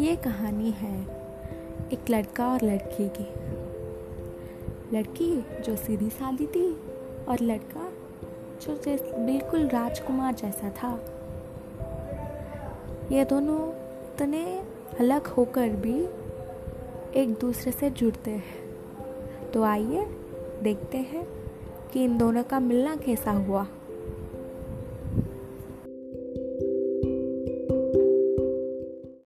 ये कहानी है एक लड़का और लड़की की। लड़की जो सीधी सादी थी और लड़का जो बिल्कुल राजकुमार जैसा था। ये दोनों इतने अलग होकर भी एक दूसरे से जुड़ते हैं। तो आइए देखते हैं कि इन दोनों का मिलना कैसा हुआ।